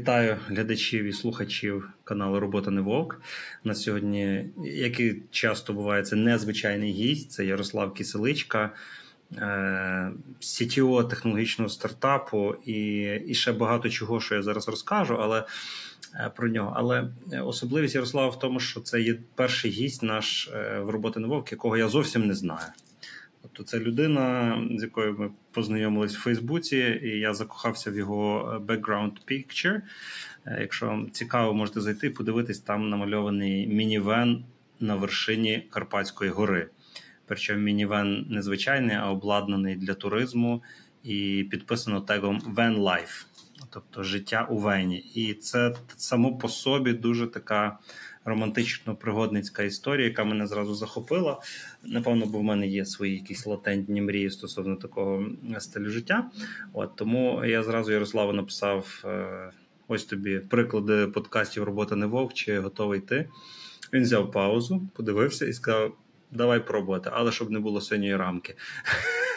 Вітаю глядачів і слухачів каналу Робота не Вовк. На сьогодні, як і часто буває, це незвичайний гість. Це Ярослав Киселичка, CTO е, технологічного стартапу і і ще багато чого, що я зараз розкажу, але е, про нього. Але особливість Ярослава в тому, що це є перший гість наш е, в роботи не Вовк, якого я зовсім не знаю. Тобто це людина, з якою ми познайомились в Фейсбуці, і я закохався в його е, background picture. Е, якщо вам цікаво, можете зайти і подивитись, там намальований мінівен на вершині Карпатської гори. Причому мінівен не звичайний, а обладнаний для туризму і підписано тегом Van Life, тобто життя у Вені. І це само по собі дуже така романтично-пригодницька історія, яка мене зразу захопила. Напевно, бо в мене є свої якісь латентні мрії стосовно такого стилю життя. От Тому я зразу Ярославу написав: е, ось тобі приклади подкастів Робота не вовк, чи готовий ти. Він взяв паузу, подивився і сказав: Давай пробувати, але щоб не було синьої рамки.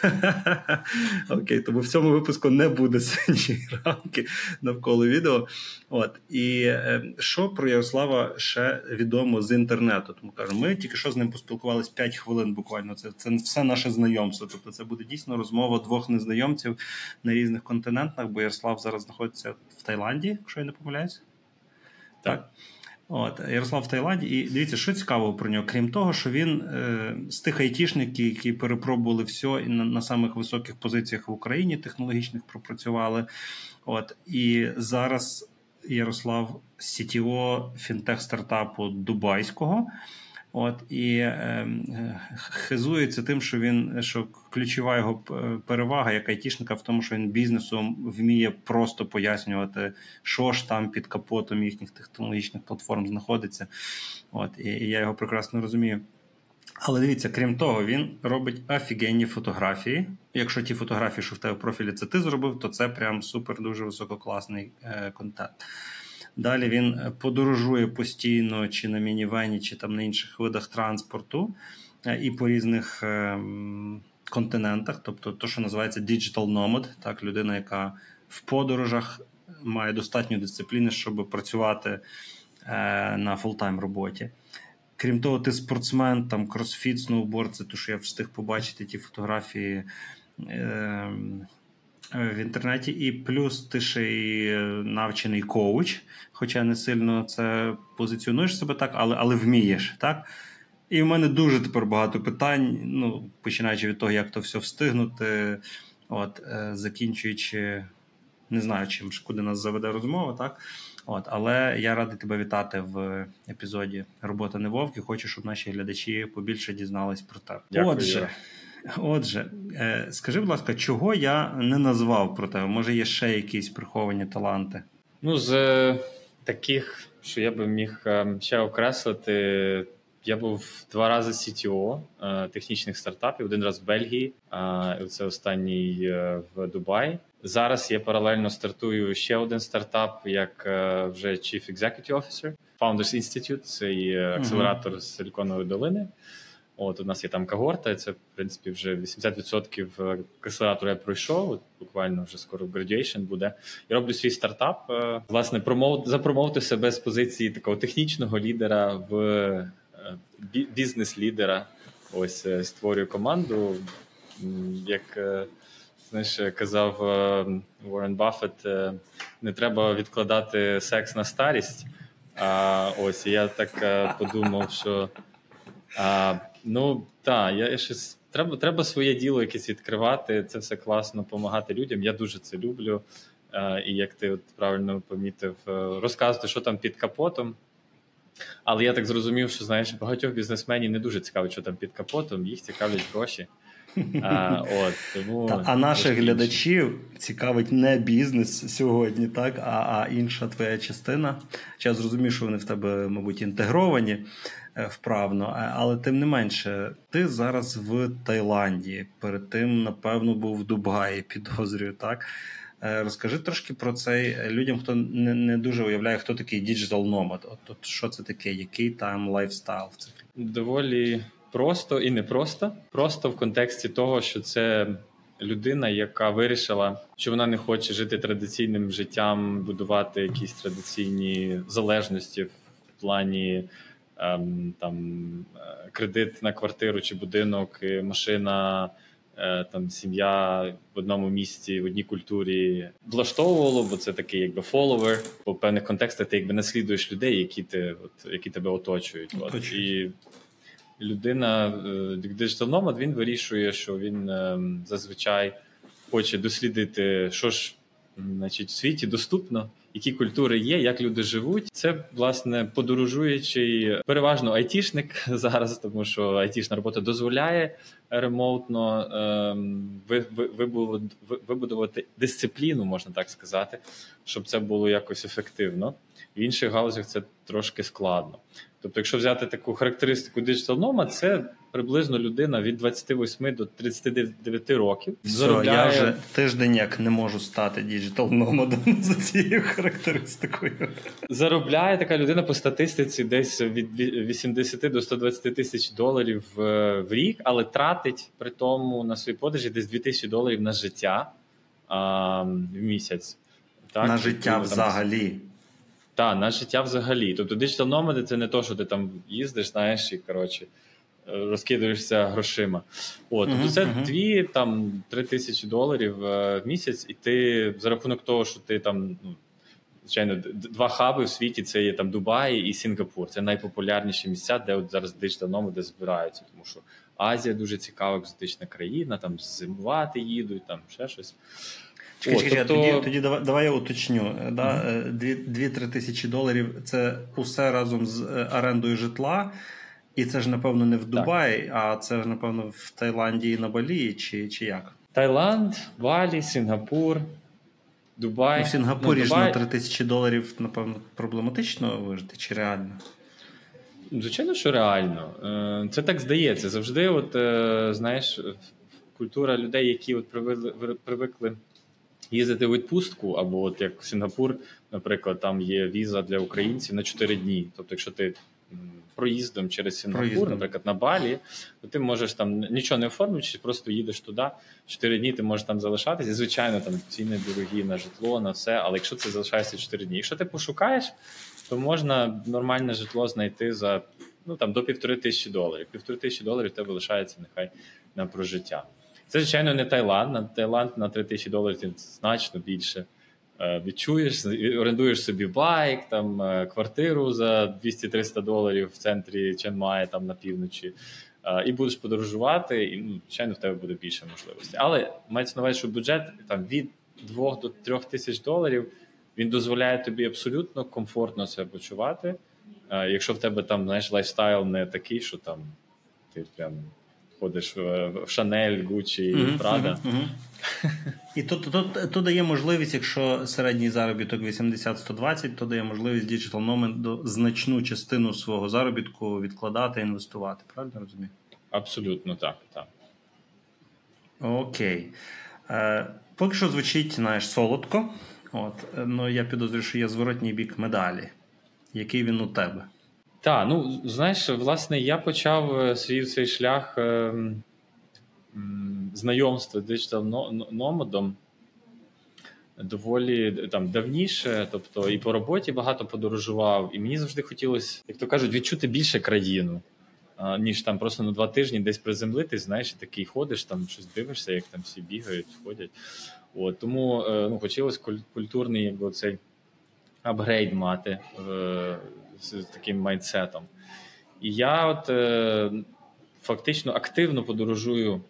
Окей, тому в цьому випуску не буде синьої рамки навколо відео. От і е, що про Ярослава ще відомо з інтернету? Тому кажу, ми тільки що з ним поспілкувалися 5 хвилин. Буквально це це все наше знайомство. Тобто, це буде дійсно розмова двох незнайомців на різних континентах. Бо Ярослав зараз знаходиться в Таїланді, якщо я не помиляюсь. Так. От Ярослав в Таїланді, і дивіться, що цікаво про нього, крім того, що він е, з тих айтішників, які перепробували все і на, на самих високих позиціях в Україні технологічних пропрацювали. От і зараз Ярослав Сітіо фінтех стартапу Дубайського. От і е, хизується тим, що він що ключова його перевага як айтішника в тому, що він бізнесом вміє просто пояснювати, що ж там під капотом їхніх технологічних платформ знаходиться. От і, і я його прекрасно розумію. Але дивіться, крім того, він робить офігенні фотографії. Якщо ті фотографії, що в тебе в профілі, це ти зробив, то це прям супер дуже висококласний е, контент. Далі він е, подорожує постійно, чи на мінівені, чи там на інших видах транспорту, е, і по різних е, континентах, тобто то, що називається digital nomad, так, людина, яка в подорожах має достатньо дисципліни, щоб працювати на full-time роботі. Крім того, ти спортсмен, там кросфіт, сноуборд, це те, що я встиг побачити ті фотографії. Ем, в інтернеті, і плюс ти ще й е, навчений коуч, хоча не сильно це позиціонуєш себе так, але але вмієш. так? І в мене дуже тепер багато питань, ну, починаючи від того, як то все встигнути, от, е, закінчуючи, не знаю, чим куди нас заведе розмова, так? От, Але я радий тебе вітати в епізоді Робота не вовк і Хочу, щоб наші глядачі побільше дізнались про тебе. Дякую. Отже, Отже, е, скажи, будь ласка, чого я не назвав про тебе? Може, є ще якісь приховані таланти? Ну, з е, таких, що я би міг е, ще окреслити, я був два рази CTO технічних стартапів, один раз в Бельгії, і це останній в Дубаї. Зараз я паралельно стартую ще один стартап, як вже Chief Executive Officer, Founders Institute, це акселератор з Силіконової долини. От у нас є там когорта, це в принципі вже 80% акселератору я пройшов. От, Буквально вже скоро graduation буде. Я роблю свій стартап. Е, власне, промов запромовити себе з позиції такого технічного лідера в е, бізнес-лідера. Ось е, створюю команду. Як знаєш, казав Уоррен Баффет, не треба відкладати секс на старість. А ось я так подумав, що. Ну так, я щось треба треба своє діло якесь відкривати. Це все класно, допомагати людям. Я дуже це люблю. І як ти от правильно помітив, е, розказувати, що там під капотом. Але я так зрозумів, що знаєш, багатьох бізнесменів не дуже цікавить, що там під капотом, їх цікавлять гроші. А от, тому Та, а наших глядачів цікавить не бізнес сьогодні, так, а а інша твоя частина. Я зрозумів, що вони в тебе, мабуть, інтегровані. Е, вправно. Але тим не менше, ти зараз в Таїланді. Перед тим, напевно, був в Дубаї, підозрюю, так? Е, розкажи трошки про цей людям, хто не не дуже уявляє, хто такий Digital Nomad. От, от що це таке, який там лайфстайл в цих доволі просто і непросто. Просто в контексті того, що це людина, яка вирішила, що вона не хоче жити традиційним життям, будувати якісь традиційні залежності в плані там е, кредит на квартиру чи будинок, машина. Е, там сім'я в одному місці, в одній культурі влаштовувало, бо це такий якби фоловер. По певних контекстах ти якби наслідуєш людей, які ти от які тебе оточують. От. І людина диджитал номад він вирішує, що він ем, зазвичай хоче дослідити, що ж значить, в світі доступно які культури є, як люди живуть. Це власне подорожуючий, переважно айтішник зараз, тому що айтішна робота дозволяє ремоутно ем, вибудувати дисципліну, можна так сказати, щоб це було якось ефективно. В інших галузях це трошки складно. Тобто, якщо взяти таку характеристику Digital Nomad, це приблизно людина від 28 до 39 років. Все, заробляє... Я вже тиждень як не можу стати Nomad за цією характеристикою. Заробляє така людина по статистиці десь від 80 до 120 тисяч доларів в рік, але тратить при тому на свої подорожі десь 2000 доларів на життя а, в місяць. Так? На життя там... взагалі. Так, на життя взагалі. Тобто диджитал номади це не то, що ти там їздиш, знаєш, і коротше розкидуєшся грошима. От, тобто це дві там три тисячі доларів е, в місяць, і ти за рахунок того, що ти там, ну звичайно, два хаби в світі це є там Дубай і Сінгапур. Це найпопулярніші місця, де от зараз диджитал номади збираються, тому що Азія дуже цікава, екзотична країна, там зимувати їдуть, там ще щось. Чекай, чекай, тобто... Тоді тоді давай, давай я уточню. Да? 2-3 тисячі доларів це усе разом з е, орендою житла. І це ж, напевно, не в Дубаї, а це ж, напевно, в Таїланді і на Балі, чи чи як? Таїланд, Балі, Сінгапур, Дубай. Ну, в Сінгапурі ну, ж на 3 тисячі доларів, напевно, проблематично вижити, чи реально? Звичайно, що реально. Е, це так здається. Завжди, от, е, знаєш, культура людей, які от привикли їздити в відпустку, або от як Сінгапур, наприклад, там є віза для українців на 4 дні. Тобто, якщо ти проїздом через Сінгапур, наприклад, на Балі, то ти можеш там нічого не оформлюючи, просто їдеш туди. Чотири дні ти можеш там залишатися. І, звичайно, там ціни дорогі на житло, на все. Але якщо це залишається чотири дні, якщо ти пошукаєш, то можна нормальне житло знайти за ну там до півтори тисячі доларів. Півтори тисячі доларів тебе лишається нехай на прожиття. Це, звичайно, не Таїланд. На Таїланд на 3 тисячі доларів значно більше. Е, відчуєш, орендуєш собі байк, там е, квартиру за 200-300 доларів в центрі Ченмая, там на півночі, е, і будеш подорожувати, і ну, звичайно в тебе буде більше можливостей. Але мається на увазі, що бюджет там від 2 до 3 тисяч доларів він дозволяє тобі абсолютно комфортно себе почувати. Якщо в тебе там знаєш, лайфстайл не такий, що там ти прям ходиш в, в Шанель, Гучі і Прада. І то, то, то, то дає можливість, якщо середній заробіток 80-120, то дає можливість Digital Nomad значну частину свого заробітку відкладати, інвестувати. Правильно розумію? Абсолютно так. так. Окей. Е, Поки що звучить, знаєш, солодко. От, Ну я підозрюю, що є зворотній бік медалі. Який він у тебе? Так, ну знаєш, власне, я почав е, свій цей шлях е, знайомства диджитал номадом доволі там давніше. Тобто і по роботі багато подорожував, і мені завжди хотілося, як то кажуть, відчути більше країну. Ніж там просто на два тижні десь приземлитись, знаєш, і такий ходиш, там щось дивишся, як там всі бігають, ходять. От, Тому е, ну, хотілося культурний якби, цей апгрейд мати з таким майндсетом. І я от е, фактично активно подорожую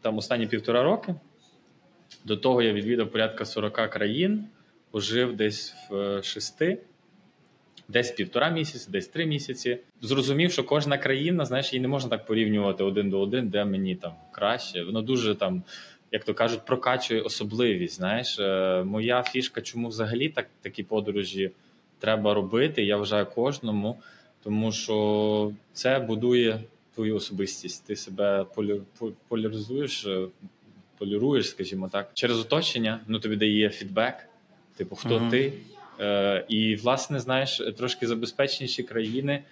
там останні півтора роки. До того я відвідав порядка 40 країн, пожив десь в е, шести, десь півтора місяці, десь три місяці. Зрозумів, що кожна країна, знаєш, її не можна так порівнювати один до один, де мені там краще. Воно дуже там. Як то кажуть, прокачує особливість. Знаєш, е, моя фішка, чому взагалі так такі подорожі треба робити. Я вважаю кожному, тому що це будує твою особистість. Ти себе поляризуєш, е, поліруєш, скажімо так, через оточення. Ну тобі дає фідбек, типу, хто uh-huh. ти. Е, І, власне, знаєш, трошки забезпечніші країни.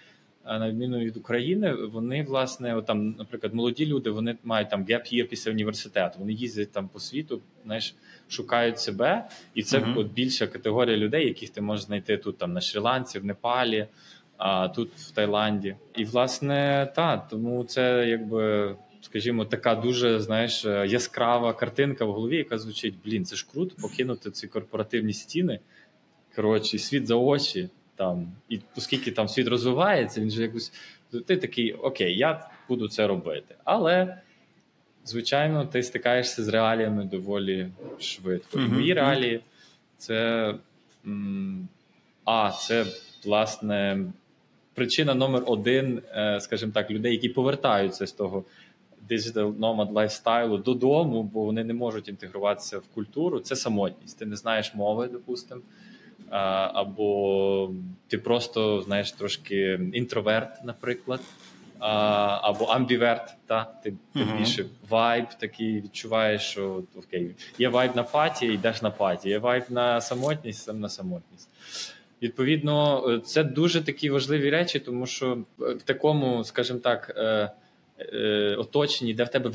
На відміну від України, вони власне там, наприклад, молоді люди вони мають там year після університету. Вони їздять там по світу, знаєш, шукають себе, і це uh-huh. от більша категорія людей, яких ти можеш знайти тут там на Шрі-Ланці, в Непалі, а тут в Таїланді. І власне та тому це якби. Скажімо, така дуже знаєш яскрава картинка в голові, яка звучить: блін, це ж круто покинути ці корпоративні стіни. Коротше, світ за очі там, і оскільки там світ розвивається, він же якось ти такий, окей, я буду це робити. Але, звичайно, ти стикаєшся з реаліями доволі швидко. Mm-hmm. І мої реалії це а, це власне причина номер один, е, скажімо так, людей, які повертаються з того. Digital nomad лайфстайлу додому, бо вони не можуть інтегруватися в культуру. Це самотність. Ти не знаєш мови, допустимо або ти просто знаєш трошки інтроверт, наприклад, або амбіверт. Та? Ти ти uh-huh. більше вайб такий відчуваєш, що окей, є вайб на паті, йдеш на паті, є вайб на самотність, сам на самотність. Відповідно, це дуже такі важливі речі, тому що в такому, скажімо так, е, е, оточенні, де в тебе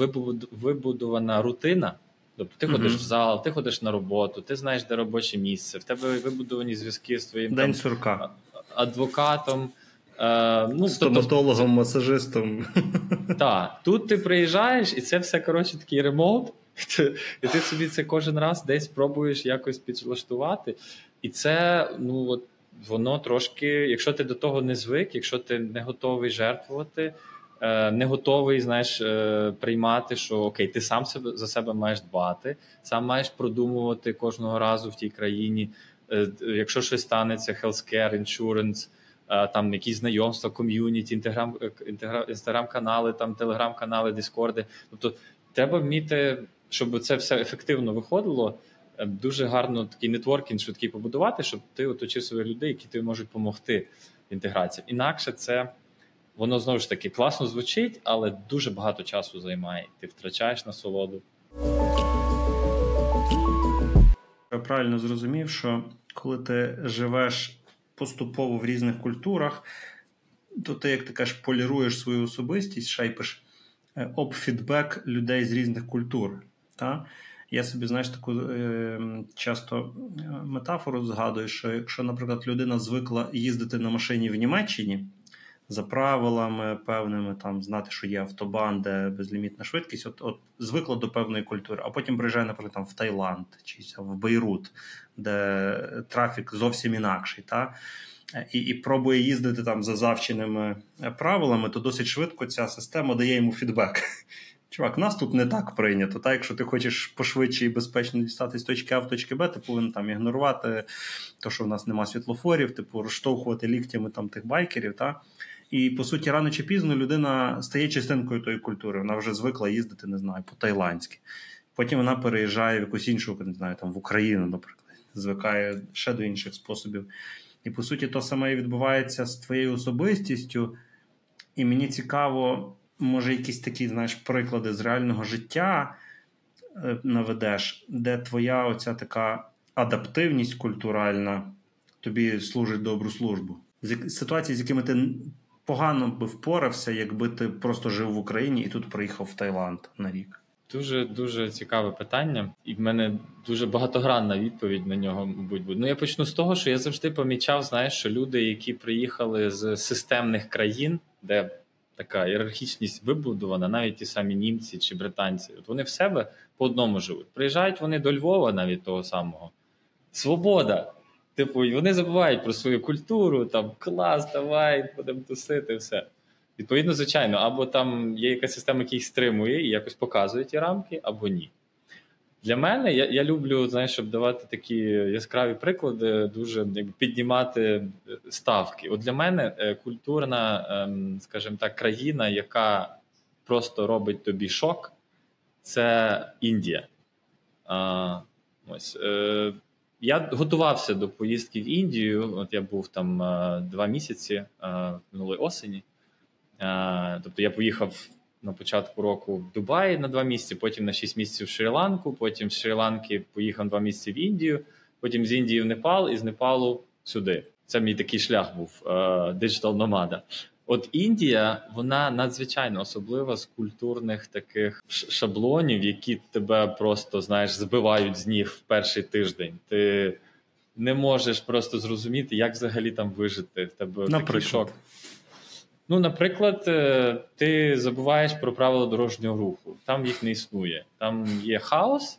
вибудована рутина. Тобто ти ходиш mm-hmm. в зал, ти ходиш на роботу, ти знаєш, де робоче місце, в тебе вибудовані зв'язки з твоїм День там, сурка. адвокатом, е, ну, стоматологом, тобто, масажистом. Так, тут ти приїжджаєш, і це все коротше такий ремоут, і ти собі це кожен раз десь пробуєш якось підлаштувати. І це, ну от воно трошки, якщо ти до того не звик, якщо ти не готовий жертвувати. Е, не готовий знаєш, е, приймати, що окей, ти сам себе за себе маєш дбати, сам маєш продумувати кожного разу в тій країні. Е, якщо щось станеться, healthcare, insurance, там якісь знайомства, ком'юніті, інтеграм, інстаграм-канали, там телеграм-канали, дискорди. Тобто, треба вміти, щоб це все ефективно виходило. Дуже гарно такий нетворкінг швидкий побудувати, щоб ти оточив своїх людей, які тобі можуть допомогти в інтеграції. Інакше це воно знову ж таки класно звучить, але дуже багато часу займає. Ти втрачаєш насолоду. Я правильно зрозумів, що коли ти живеш поступово в різних культурах, то ти, як ти кажеш, поліруєш свою особистість, шайпиш е, об фідбек людей з різних культур. Та? Я собі, знаєш, таку е, часто е, метафору згадую, що якщо, наприклад, людина звикла їздити на машині в Німеччині, за правилами певними, там знати, що є автобан, де безлімітна швидкість, от от звикла до певної культури, а потім приїжджає, наприклад, там в Таїланд чи в Бейрут, де трафік зовсім інакший. Та? І і пробує їздити там за завченими правилами, то досить швидко ця система дає йому фідбек. Чувак, нас тут не так прийнято. Та? Якщо ти хочеш пошвидше і безпечно дістати з точки А в точки Б, ти повинен там ігнорувати те, що в нас нема світлофорів, типу розштовхувати ліктями там тих байкерів. Та? І по суті, рано чи пізно людина стає частинкою тої культури. Вона вже звикла їздити, не знаю, по тайландськи. Потім вона переїжджає в якусь іншу, не знаю, там в Україну, наприклад, звикає ще до інших способів. І по суті, то саме відбувається з твоєю особистістю. І мені цікаво, може, якісь такі знаєш, приклади з реального життя е, наведеш, де твоя оця така адаптивність культуральна тобі служить добру службу. Ситуації, з якими ти погано би впорався, якби ти просто жив в Україні і тут приїхав в Таїланд на рік? Дуже дуже цікаве питання, і в мене дуже багатогранна відповідь на нього, мабуть, буде. Ну я почну з того, що я завжди помічав, знаєш, що люди, які приїхали з системних країн, де така ієрархічність вибудована, навіть ті самі німці чи британці, от вони в себе по одному живуть. Приїжджають вони до Львова, навіть того самого. Свобода! Типу, вони забувають про свою культуру, там клас, давай, будемо тусити, все. Відповідно, звичайно, або там є якась система, яка їх стримує і якось показує ті рамки, або ні. Для мене я я люблю, знаєш, щоб давати такі яскраві приклади, дуже якби, піднімати е, ставки. От для мене е, культурна, ем, скажімо так, країна, яка просто робить тобі шок, це Індія. А, ось, е, я готувався до поїздки в Індію. От я був там е, два місяці е, минулої осені. Е, тобто я поїхав на початку року в Дубай на два місяці, потім на шість місяців в Шрі-Ланку, потім з Шрі-Ланки поїхав два місяці в Індію, потім з Індії в Непал і з Непалу сюди. Це мій такий шлях був диджитал номада. От Індія, вона надзвичайно особлива з культурних таких шаблонів, які тебе просто знаєш збивають з ніг в перший тиждень. Ти не можеш просто зрозуміти, як взагалі там вижити. В тебе Наприклад. такий шок. Ну, наприклад, е, ти забуваєш про правила дорожнього руху. Там їх не існує. Там є хаос,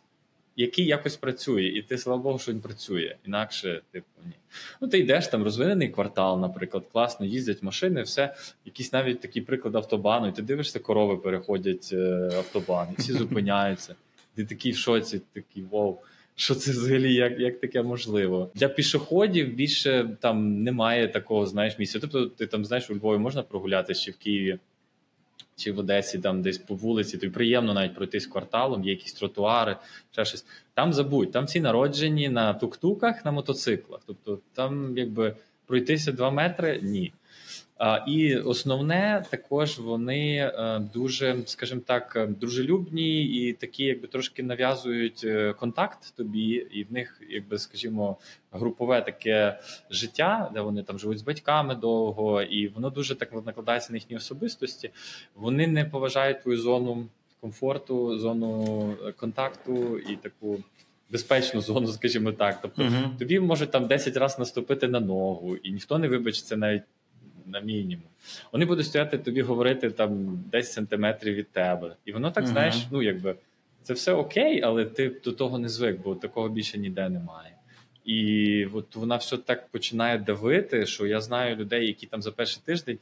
який якось працює, і ти слава Богу, що він працює. Інакше, типу, ні. Ну, ти йдеш там розвинений квартал, наприклад, класно, їздять машини, все, якийсь навіть такий приклад автобану, і ти дивишся, корови переходять е, автобан, і всі зупиняються. Ти такий в шоці, такий вау. Що це взагалі, як як таке можливо? Для пішоходів більше там немає такого, знаєш, місця. Тобто, ти там знаєш, у Львові можна прогулятися чи в Києві, чи в Одесі, там десь по вулиці. Тобі приємно навіть пройтись кварталом, є якісь тротуари, ще щось. Там забудь, там всі народжені на тук-туках, на мотоциклах. Тобто, там якби пройтися два метри ні. І основне також вони е, дуже, скажімо так, е, дружелюбні і такі, якби трошки нав'язують е, контакт тобі, і в них, якби скажімо, групове таке життя, де вони там живуть з батьками довго, і воно дуже так накладається на їхні особистості. Вони не поважають твою зону комфорту, зону контакту і таку. Безпечну зону, скажімо так. Тобто uh-huh. тобі можуть там 10 разів наступити на ногу, і ніхто не вибачиться навіть на мінімум. Вони будуть стояти тобі говорити там 10 сантиметрів від тебе. І воно так, uh-huh. знаєш, ну якби це все окей, але ти до того не звик, бо такого більше ніде немає. І от вона все так починає давити, що я знаю людей, які там за перший тиждень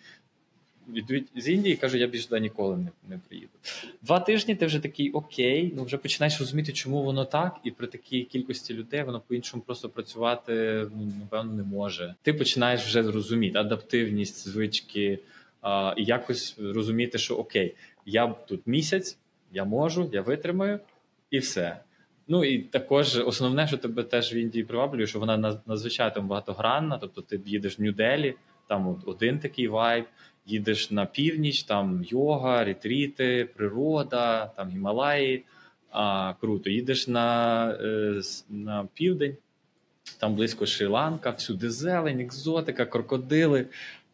відповідь з Індії каже, я більше туди ніколи не не приїду. Два тижні ти вже такий окей, ну вже починаєш розуміти, чому воно так, і при такій кількості людей воно по-іншому просто працювати ну, напевно не може. Ти починаєш вже розуміти адаптивність, звички а, і якось розуміти, що окей, я тут місяць, я можу, я витримаю, і все. Ну і також основне, що тебе теж в Індії приваблює, що вона надзвичайно багатогранна, тобто ти їдеш в Нью-Делі, там от один такий вайб їдеш на північ, там йога, ретріти, природа, там Гімалаї. А, Круто. Їдеш на е, на південь, там близько Шрі-Ланка, всюди зелень, екзотика, крокодили.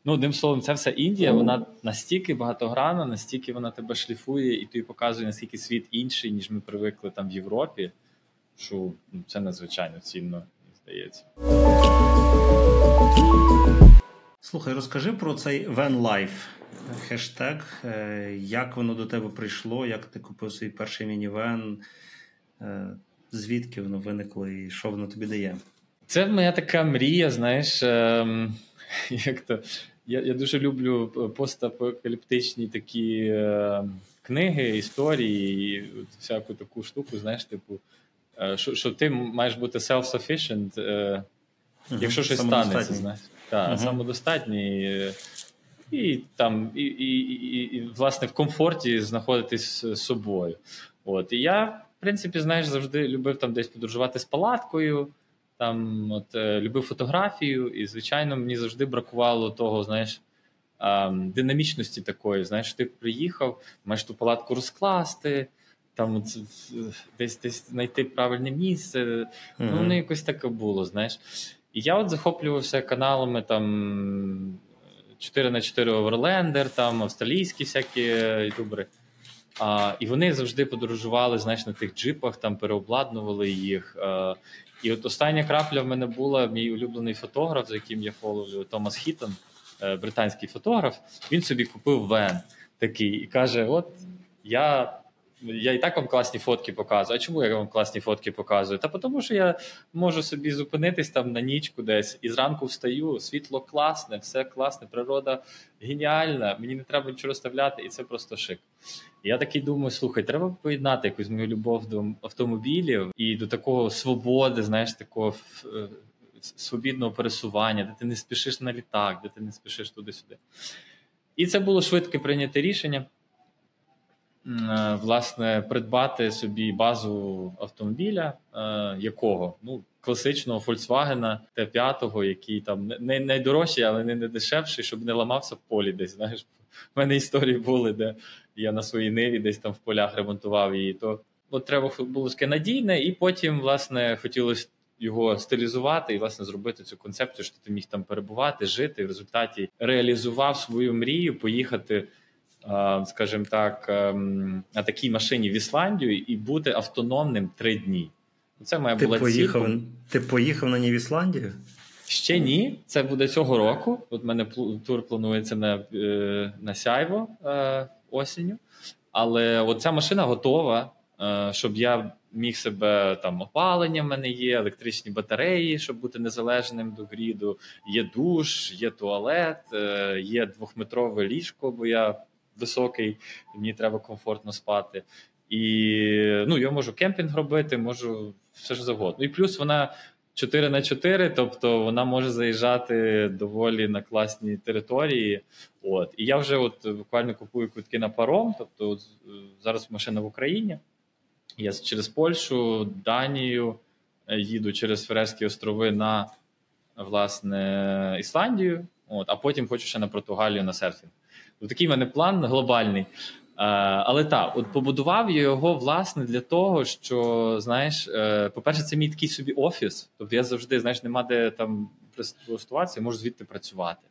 Ну, одним словом, це все Індія, вона настільки багатогранна, настільки вона тебе шліфує і тобі показує, наскільки світ інший, ніж ми привикли там в Європі. Що ну, це надзвичайно цінно, здається. Слухай, розкажи про цей Van Life хештег. Е, як воно до тебе прийшло, як ти купив свій перший мінівен, е, звідки воно виникло і що воно тобі дає? Це моя така мрія, знаєш. Ем, як то, Я я дуже люблю постапокаліптичні такі е, книги, історії і всяку таку штуку, знаєш, типу, е, що що ти маєш бути self-sufficient, е, якщо щось станеться. знаєш. Так, uh-huh. самодостатній. І там, і, і, і, і, власне, в комфорті знаходитись з собою. От. І я, в принципі, знаєш, завжди любив там десь подорожувати з палаткою, там, от, е, любив фотографію, і, звичайно, мені завжди бракувало того, знаєш, динамічності такої. Знаєш, ти приїхав, маєш ту палатку розкласти, там десь десь знайти правильне місце. Uh-huh. Ну, воно якось таке було, знаєш. І я от захоплювався каналами там 4 на 4 Overlander, там австралійські всякі ютубери. А, І вони завжди подорожували знаєш, на тих джипах, там переобладнували їх. А, І от остання крапля в мене була мій улюблений фотограф, за яким я фоловлю, Томас Хіттон, е, британський фотограф. Він собі купив вен такий і каже: От я я і так вам класні фотки показую. А чому я вам класні фотки показую? Та тому, що я можу собі зупинитись там на нічку десь і зранку встаю, світло класне, все класне, природа геніальна, мені не треба нічого розставляти, і це просто шик. Я такий думаю: слухай, треба поєднати якусь мою любов до автомобілів і до такого свободи, знаєш, такого е, свобідного пересування, де ти не спішиш на літак, де ти не спішиш туди-сюди. І це було швидке прийняте рішення. Е, власне придбати собі базу автомобіля, е, якого ну класичного Volkswagen Т5, який там не найдорожчий, але не дешевший, щоб не ламався в полі. Десь знаєш, в мене історії були, де я на своїй ниві десь там в полях ремонтував її. То от треба було таке надійне, і потім, власне, хотілося його стилізувати і власне зробити цю концепцію, що ти міг там перебувати, жити і в результаті реалізував свою мрію, поїхати, скажімо так, ем, на такій машині в Ісландію і бути автономним три дні. Це моя ти була поїхав, ціль. Ти поїхав на ній в Ісландію? Ще ні, це буде цього року. От мене тур планується на е, на сяйво е, осінню. Але от ця машина готова, е, щоб я міг себе там опалення в мене є, електричні батареї, щоб бути незалежним до гріду. Є душ, є туалет, є двохметрове ліжко, бо я високий, мені треба комфортно спати. І ну, я можу кемпінг робити, можу все ж завгодно. І плюс вона 4 на 4, тобто вона може заїжджати доволі на класні території. От І я вже от буквально купую квитки на паром. Тобто, от, зараз машина в Україні. Я через Польщу, Данію е, їду через Ферерські острови на власне Ісландію, от, а потім хочу ще на Португалію на серфінг. Такий в мене план глобальний. Е, але так, от побудував я його власне для того, що знаєш, е, по-перше, це мій такий собі офіс. Тобто я завжди знаєш, нема де там прилаштуватися, я можу звідти працювати.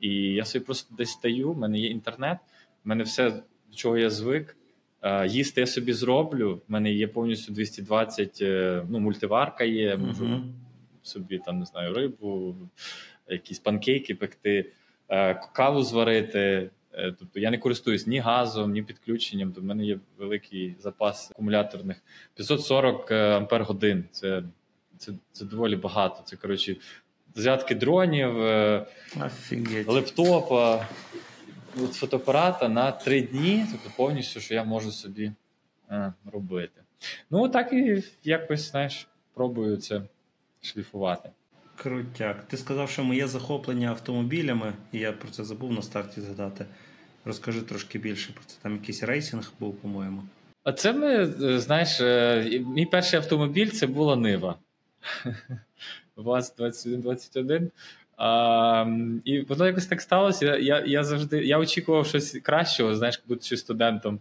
І я собі просто десь стаю, в мене є інтернет, в мене все, до чого я звик. Е, їсти я собі зроблю. В мене є повністю 220, ну, мультиварка є, можу uh-huh. собі там не знаю, рибу, якісь панкейки пекти, каву зварити. Е, тобто я не користуюсь ні газом, ні підключенням. В мене є великий запас акумуляторних 540 е, ампер годин. Це це, це доволі багато. Це коротше зарядки дронів, е, Офігеть. лептопа, фотоапарата на три дні. Тобто повністю, що я можу собі робити. Ну так і якось знаєш, пробую це шліфувати. Крутяк. Ти сказав, що моє захоплення автомобілями, і я про це забув на старті згадати. Розкажи трошки більше про це. Там якийсь рейсинг був, по-моєму. А це ми, е, знаєш, е, мій перший автомобіль це була Нива. ВАЗ-2121. А, І воно якось так сталося. Я я, я завжди я очікував щось кращого, знаєш, будучи студентом.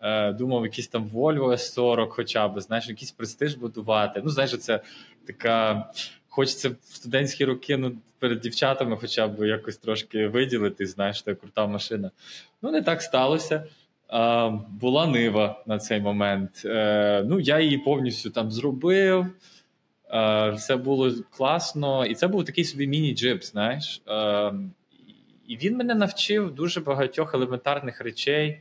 Е, думав, якийсь там Volvo S40 хоча б, знаєш, якийсь престиж будувати. Ну, знаєш, це така хочеться в студентські роки ну, перед дівчатами хоча б якось трошки виділити, знаєш, це крута машина. Ну, не так сталося. А, Була нива на цей момент. Е, Ну, я її повністю там зробив. Е, Все було класно. І це був такий собі міні-джип, знаєш. Е, І він мене навчив дуже багатьох елементарних речей.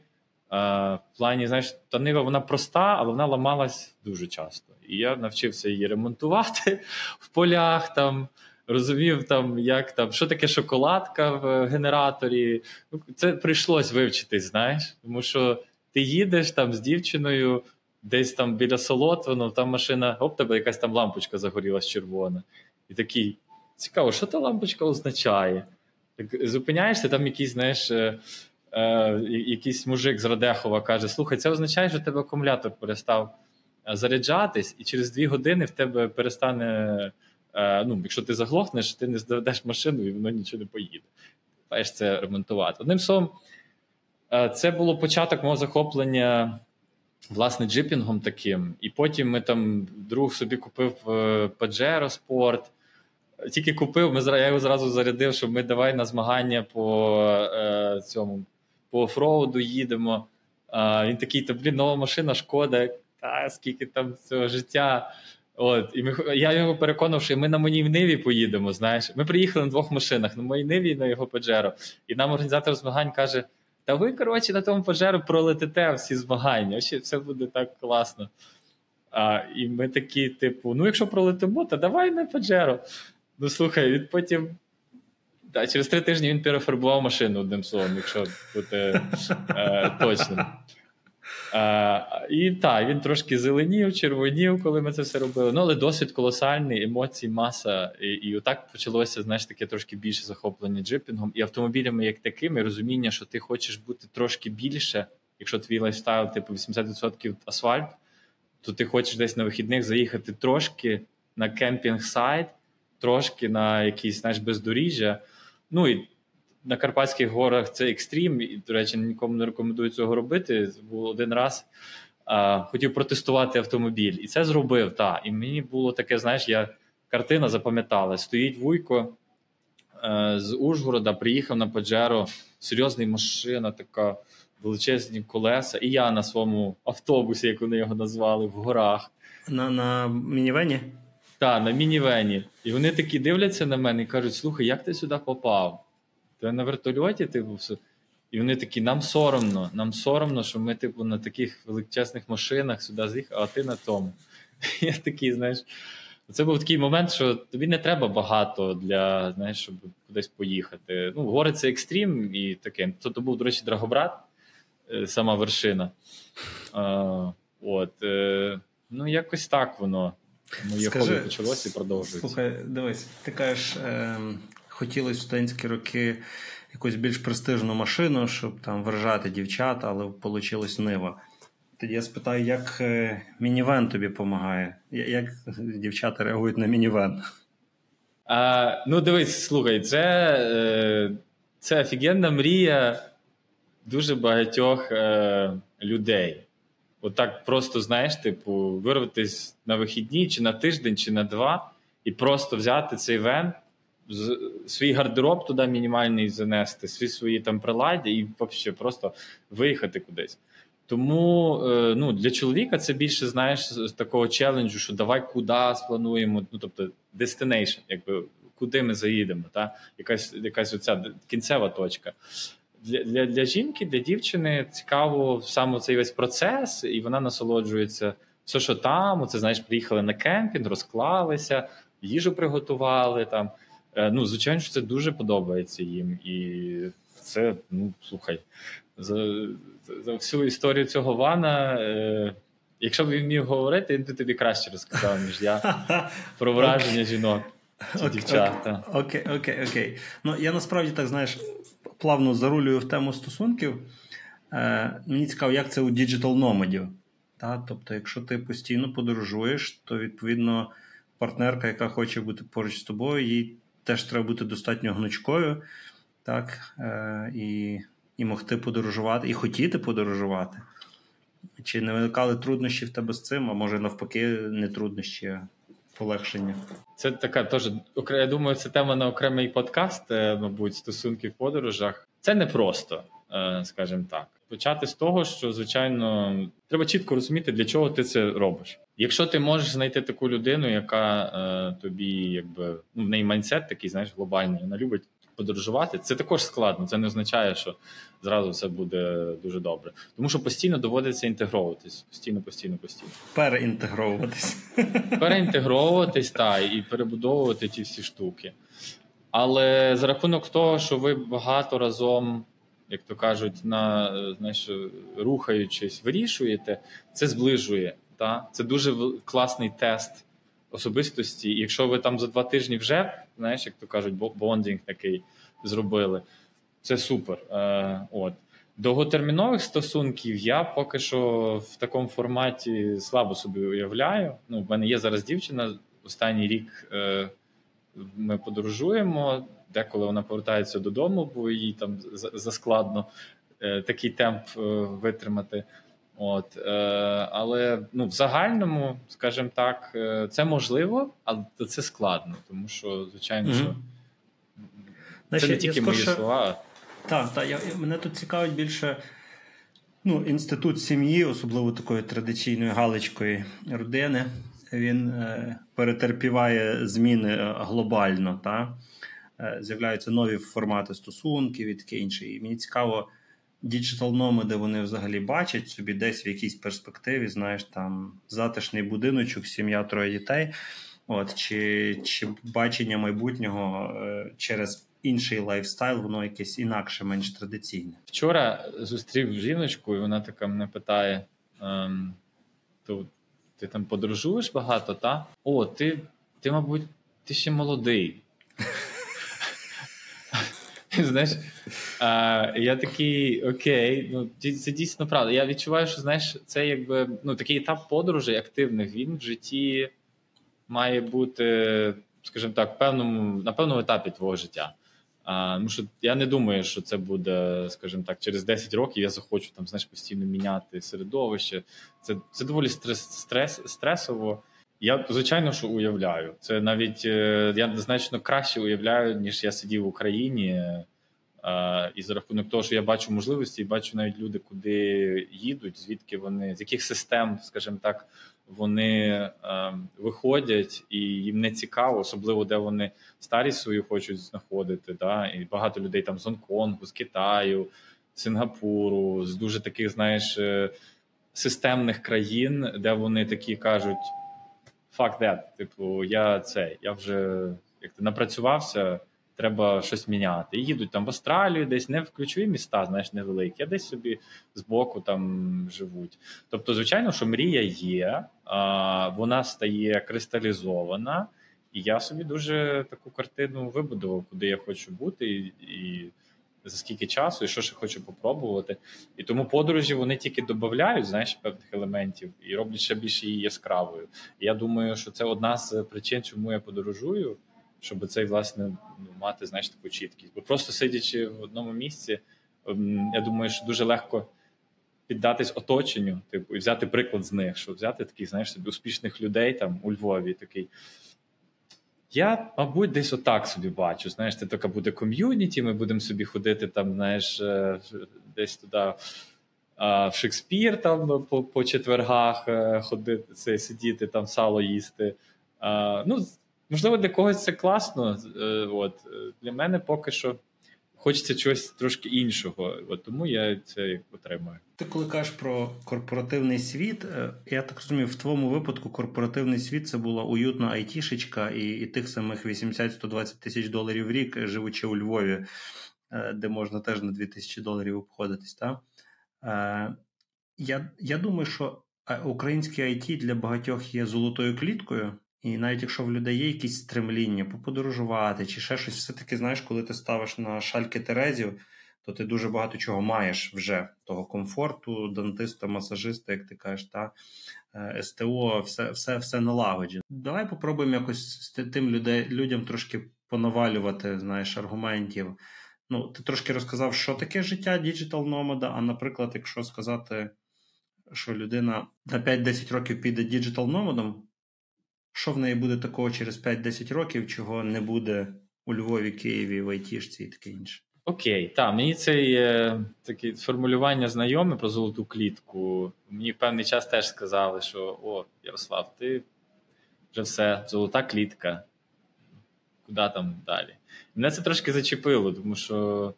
Е, в плані, знаєш, та нива вона проста, але вона ламалась дуже часто. І я навчився її ремонтувати в полях, там розумів, там, як там, що таке шоколадка в генераторі. Ну, це прийшлось вивчитись, знаєш, тому що ти їдеш там з дівчиною. Десь там біля Солотвино, там машина, оп, тебе якась там лампочка загорілась червона. І такий, цікаво, що та лампочка означає? Так Зупиняєшся, там якийсь, знаєш, е, якийсь мужик з Радехова каже: Слухай, це означає, що тебе акумулятор перестав Е, заряджатись, і через дві години в тебе перестане. Е, ну, Якщо ти заглохнеш, ти не здадеш машину і воно нічого не поїде. Маєш це ремонтувати. Одним словом, це було початок мого захоплення власне джипінгом таким. І потім ми там друг собі купив Pajero Sport. Тільки купив, ми я його зразу зарядив, що ми давай на змагання по цьому по офроуду їдемо. Е, він такий, то блін, нова машина, шкода та скільки там цього життя. От, і ми, я його переконав, що ми на моїй ниві поїдемо. Знаєш, ми приїхали на двох машинах на моїй ниві і на його Паджеро. І нам організатор змагань каже: Та ви, коротше, на тому Паджеро пролетите всі змагання. Ще все буде так класно. А, І ми такі, типу, ну, якщо пролетимо, то давай на Паджеро. Ну, слухай, він потім. Да, через три тижні він перефарбував машину одним словом, якщо бути е, точним. Е, І так, він трошки зеленів, червонів, коли ми це все робили. Ну, але досвід колосальний, емоцій, маса. І і отак почалося, знаєш, таке трошки більше захоплення джипінгом і автомобілями, як такими, розуміння, що ти хочеш бути трошки більше, якщо твій лайфстайл, типу 80% асфальт, то ти хочеш десь на вихідних заїхати трошки на camping site, трошки на якісь знаєш, бездоріжжя. Ну і на Карпатських горах це екстрім, і, до речі, нікому не рекомендую цього робити. Був один раз а, хотів протестувати автомобіль, і це зробив. Та. І мені було таке, знаєш, я картина запам'ятала. Стоїть Вуйко е, з Ужгорода, приїхав на Паджеро, серйозна машина, така величезні колеса, і я на своєму автобусі, як вони його назвали, в горах. На на мінівені? Так, на мінівені. І вони такі дивляться на мене і кажуть: слухай, як ти сюди попав? Ти на вертольоті типу, все. І вони такі, нам соромно, нам соромно, що ми, типу, на таких величезних машинах сюди з'їхали, а ти на тому. Я такий, знаєш, це був такий момент, що тобі не треба багато для знаєш, щоб кудись поїхати. Ну, гори це екстрім і таке. Це був, до речі, Драгобрат, е, сама вершина. А, От, е, Ну, якось так воно. Моє хобі почалося і продовжується. Слухай, дивись, ти кажеш, е, хотілося в студентські роки якусь більш престижну машину, щоб там вражати дівчат, але вийшло нива. Тоді я спитаю, як е, мінівен тобі допомагає? Як дівчата реагують на мінівен? А, Ну, дивись, слухай, це е, це офігенна мрія дуже багатьох е, людей. Отак просто, знаєш, типу, вирватися на вихідні, чи на тиждень, чи на два, і просто взяти цей вен, свій гардероб туди мінімальний занести, свої свої там приладдя і взагалі просто виїхати кудись. Тому е, ну, для чоловіка це більше знаєш з такого челенджу, що давай куди сплануємо, ну тобто destination, якби куди ми заїдемо, та якась якась оця кінцева точка. Для для, для жінки, для дівчини цікаво саме цей весь процес, і вона насолоджується все, що там. Оце знаєш, приїхали на кемпінг, розклалися, їжу приготували там. Е, ну, звичайно, що це дуже подобається їм, і це ну слухай за за всю історію цього вана. Е, Якщо б він міг говорити, він би тобі краще розказав, ніж я про враження жінок. Чи дівчат. Окей, окей, окей. Ну я насправді так знаєш, плавно зарулюю в тему стосунків. Е, Мені цікаво, як це у digital nomad ів. Тобто, якщо ти постійно подорожуєш, то відповідно партнерка, яка хоче бути поруч з тобою, їй теж треба бути достатньо гнучкою, так, е, і і могти подорожувати, і хотіти подорожувати. Чи не виникали труднощі в тебе з цим, а може навпаки, не труднощі, а полегшення? Це така теж я думаю, це тема на окремий подкаст, е, мабуть, стосунки в подорожах. Це не просто, е, скажімо так. Почати з того, що звичайно треба чітко розуміти, для чого ти це робиш. Якщо ти можеш знайти таку людину, яка е, тобі, якби ну в неї майнсет такий, знаєш, глобальний, вона любить подорожувати, це також складно. Це не означає, що зразу все буде дуже добре. Тому що постійно доводиться інтегровуватись. Постійно, постійно, постійно. Переінтегровуватись. Переінтегровуватись та і перебудовувати ті всі штуки. Але за рахунок того, що ви багато разом. Як то кажуть, на знаєш, рухаючись, вирішуєте, це зближує. Та? Це дуже класний тест особистості. І якщо ви там за два тижні вже, знаєш, як то кажуть, bonding такий зробили, це супер. Е, от. Довготермінових стосунків я поки що в такому форматі слабо собі уявляю. Ну, в мене є зараз дівчина. Останній рік е, ми подорожуємо. Деколи вона повертається додому, бо їй там заскладно е, такий темп е, витримати. От, е, Але ну, в загальному, скажімо так, е, це можливо, але це складно, тому що, звичайно, mm-hmm. що це Знаєш, не тільки мої слова. Так, так, я, мене тут цікавить більше ну, інститут сім'ї, особливо такої традиційної галицької родини. Він е, перетерпіває зміни е, глобально. Та? Е, з'являються нові формати стосунків і таке інше. І мені цікаво digital nomad и вони взагалі бачать собі десь в якійсь перспективі, знаєш, там затишний будиночок, сім'я троє дітей. От, Чи чи бачення майбутнього е, через інший лайфстайл, воно якесь інакше, менш традиційне. Вчора зустрів жіночку, і вона така мене питає: ем, то ти там подорожуєш багато, та? О, ти, ти, мабуть, ти ще молодий. Знаєш, а, я такий окей, ну це дійсно правда. Я відчуваю, що знаєш, це якби ну такий етап подорожей активних. Він в житті має бути, скажімо так, певному на певному етапі твого життя. А, ну, що Я не думаю, що це буде, скажімо так, через 10 років я захочу там знаєш, постійно міняти середовище. Це це доволі стрес, стрес, стресово. Я звичайно що уявляю. Це навіть е, я значно краще уявляю, ніж я сидів в Україні. Е, і за рахунок того, що я бачу можливості, і бачу навіть люди, куди їдуть, звідки вони з яких систем, скажімо так, вони е, виходять, і їм не цікаво, особливо де вони старість свою хочуть знаходити. Да? І багато людей там з Гонконгу, з Китаю, Сингапуру, з дуже таких, знаєш, системних країн, де вони такі кажуть: fuck that, типу, я це, я вже як ти напрацювався. Треба щось міняти. І їдуть там в Австралію, десь не в ключові міста, знаєш, невеликі, а десь собі збоку там живуть. Тобто, звичайно, що мрія є, а, вона стає кристалізована, і я собі дуже таку картину вибудував, куди я хочу бути, і, і за скільки часу, і що ще хочу попробувати. І тому подорожі вони тільки додають знаєш, певних елементів і роблять ще більше її яскравою. І я думаю, що це одна з причин, чому я подорожую щоб цей власне ну, мати знаєш, таку чіткість. Бо просто сидячи в одному місці, ем, я думаю, що дуже легко піддатись оточенню, типу, і взяти приклад з них, щоб взяти таких, знаєш, собі успішних людей там у Львові такий. Я, мабуть, десь отак собі бачу. Знаєш, це така буде ком'юніті, ми будемо собі ходити там, знаєш, е, десь туди. В Шекспір там по по четвергах е, ходити, це сидіти, там сало їсти. Ну, Можливо, для когось це класно. Е, от Для мене поки що хочеться чогось трошки іншого. От Тому я це отримую. Ти коли кажеш про корпоративний світ, е, я так розумію, в твоєму випадку корпоративний світ це була уютна айтішечка і і тих самих 80-120 тисяч доларів в рік, живучи у Львові, е, де можна теж на 2 тисячі доларів обходитись. Та? Я, Я думаю, що українське IT для багатьох є золотою кліткою. І навіть якщо в людей є якісь стремління поподорожувати чи ще щось, все-таки знаєш, коли ти ставиш на шальки Терезів, то ти дуже багато чого маєш вже того комфорту, дантиста, масажиста, як ти кажеш, та е, СТО, все все, все налагоджено. Давай попробуємо якось тим людей, людям трошки понавалювати знаєш, аргументів. Ну, Ти трошки розказав, що таке життя digital nomad а, а наприклад, якщо сказати, що людина на 5-10 років піде digital nomad ом, що в неї буде такого через 5-10 років, чого не буде у Львові, Києві, в Айтішці і таке інше. Окей, так, мені це є таке формулювання знайоме про золоту клітку. Мені в певний час теж сказали, що о, Ярослав, ти вже все, золота клітка. Куди там далі? Мене це трошки зачепило, тому що